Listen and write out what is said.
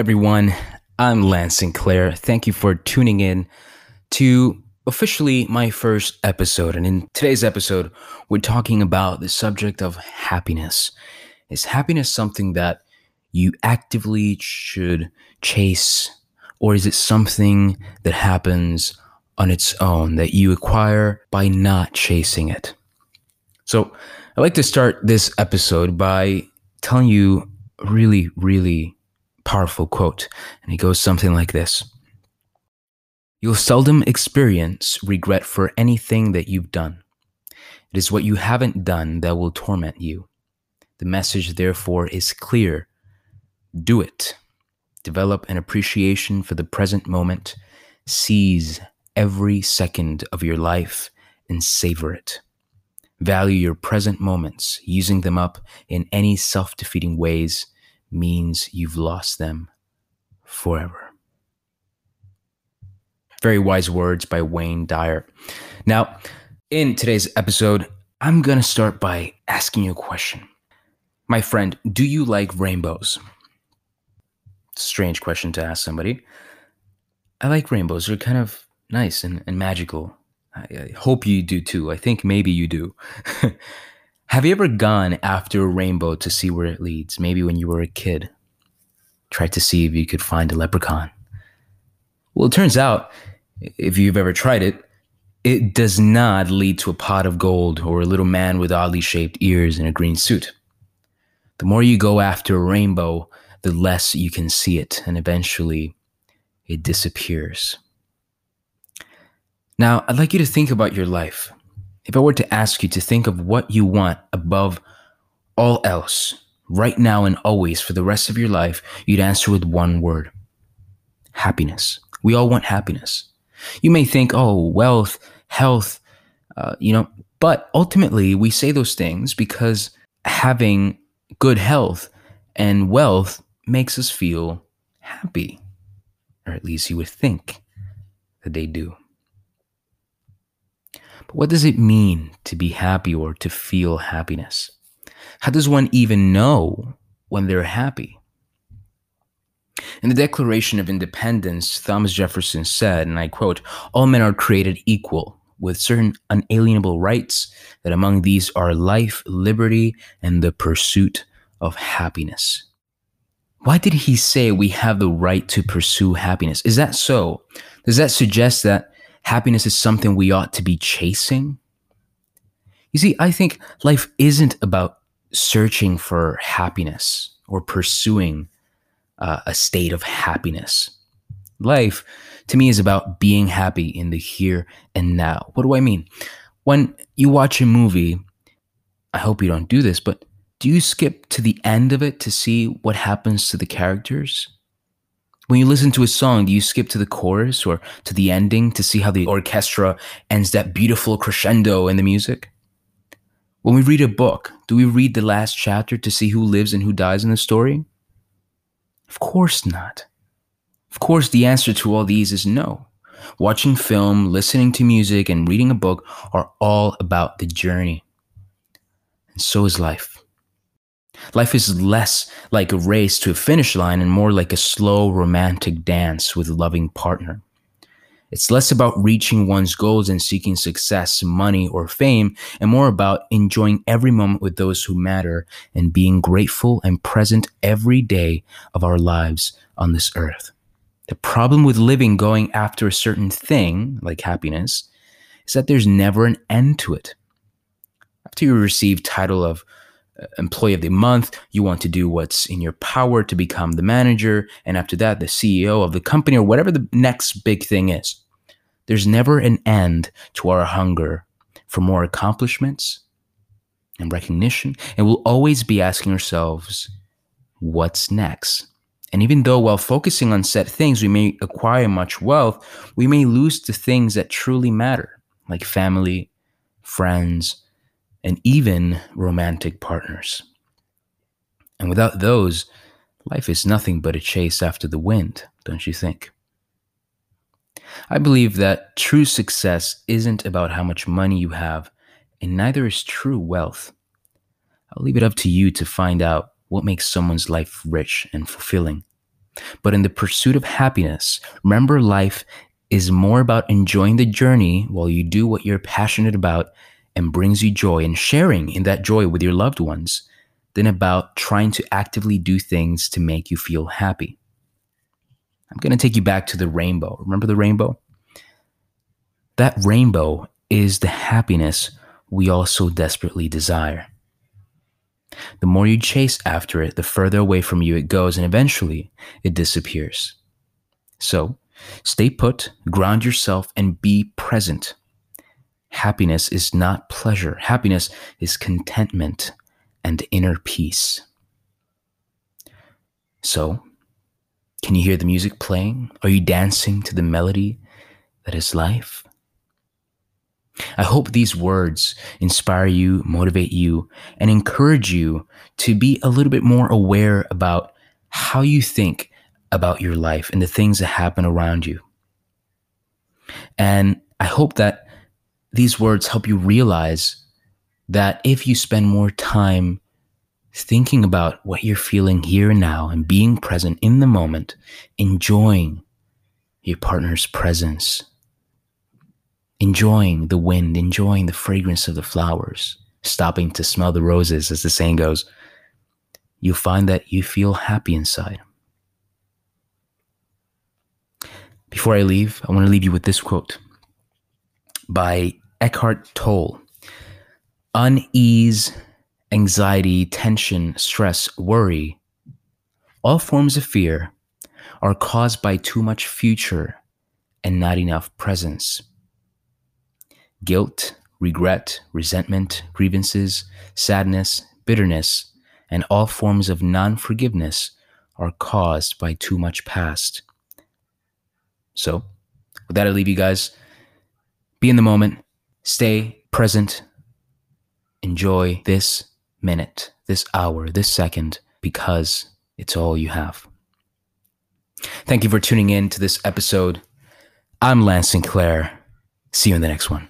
everyone. I'm Lance Sinclair. Thank you for tuning in to officially my first episode. And in today's episode, we're talking about the subject of happiness. Is happiness something that you actively should chase, or is it something that happens on its own that you acquire by not chasing it? So, I'd like to start this episode by telling you really, really powerful quote. And it goes something like this You'll seldom experience regret for anything that you've done. It is what you haven't done that will torment you. The message, therefore, is clear do it. Develop an appreciation for the present moment. Seize every second of your life and savor it. Value your present moments. Using them up in any self defeating ways means you've lost them forever. Very wise words by Wayne Dyer. Now, in today's episode, I'm going to start by asking you a question. My friend, do you like rainbows? Strange question to ask somebody. I like rainbows. They're kind of nice and, and magical. I, I hope you do too. I think maybe you do. Have you ever gone after a rainbow to see where it leads? Maybe when you were a kid. Tried to see if you could find a leprechaun. Well, it turns out, if you've ever tried it, it does not lead to a pot of gold or a little man with oddly shaped ears in a green suit. The more you go after a rainbow, the less you can see it, and eventually it disappears. Now, I'd like you to think about your life. If I were to ask you to think of what you want above all else, right now and always for the rest of your life, you'd answer with one word happiness. We all want happiness. You may think, oh, wealth, health, uh, you know, but ultimately we say those things because having good health and wealth makes us feel happy, or at least you would think that they do. What does it mean to be happy or to feel happiness? How does one even know when they're happy? In the Declaration of Independence, Thomas Jefferson said, and I quote, All men are created equal, with certain unalienable rights, that among these are life, liberty, and the pursuit of happiness. Why did he say we have the right to pursue happiness? Is that so? Does that suggest that happiness is something we ought to be chasing? You see, I think life isn't about searching for happiness or pursuing uh, a state of happiness. Life, to me, is about being happy in the here and now. What do I mean? When you watch a movie, I hope you don't do this, but do you skip to the end of it to see what happens to the characters? When you listen to a song, do you skip to the chorus or to the ending to see how the orchestra ends that beautiful crescendo in the music? When we read a book, do we read the last chapter to see who lives and who dies in the story? Of course not. Of course, the answer to all these is no. Watching film, listening to music, and reading a book are all about the journey. And so is life. Life is less like a race to a finish line and more like a slow romantic dance with a loving partner. It's less about reaching one's goals and seeking success, money, or fame, and more about enjoying every moment with those who matter and being grateful and present every day of our lives on this earth. The problem with living going after a certain thing, like happiness, is that there's never an end to it. After you receive title of employee of the month. You want to do what's in your power to become the manager. And after that, the CEO of the company or whatever the next big thing is. There's never an end to our hunger for more accomplishments and recognition. And we'll always be asking ourselves, what's next? And even though while focusing on set things, we may acquire much wealth, we may lose the things that truly matter, like family, friends, and even romantic partners. And without those, life is nothing but a chase after the wind, don't you think? I believe that true success isn't about how much money you have, and neither is true wealth. I'll leave it up to you to find out what makes someone's life rich and fulfilling. But in the pursuit of happiness, remember life is more about enjoying the journey while you do what you're passionate about and brings you joy and sharing in that joy with your loved ones than about trying to actively do things to make you feel happy. I'm going to take you back to the rainbow. Remember the rainbow? That rainbow is the happiness we all so desperately desire. The more you chase after it, the further away from you it goes, and eventually it disappears. So, stay put, ground yourself, and be present. Happiness is not pleasure, happiness is contentment and inner peace. So, can you hear the music playing? Are you dancing to the melody that is life? I hope these words inspire you, motivate you, and encourage you to be a little bit more aware about how you think about your life and the things that happen around you. And I hope that these words help you realize that if you spend more time thinking about what you're feeling here and now and being present in the moment, enjoying your partner's presence, enjoying the wind, enjoying the fragrance of the flowers, stopping to smell the roses, as the saying goes, you'll find that you feel happy inside. Before I leave, I want to leave you with this quote by Eckhart Tolle Unease, anxiety, tension, stress, worry, all forms of fear are caused by too much future and not enough presence. Guilt, regret, resentment, grievances, sadness, bitterness, and all forms of non forgiveness are caused by too much past. So, with that, I leave you guys. Be in the moment, stay present, enjoy this minute, this hour, this second, because it's all you have. Thank you for tuning in to this episode. I'm Lance Sinclair. See you in the next one.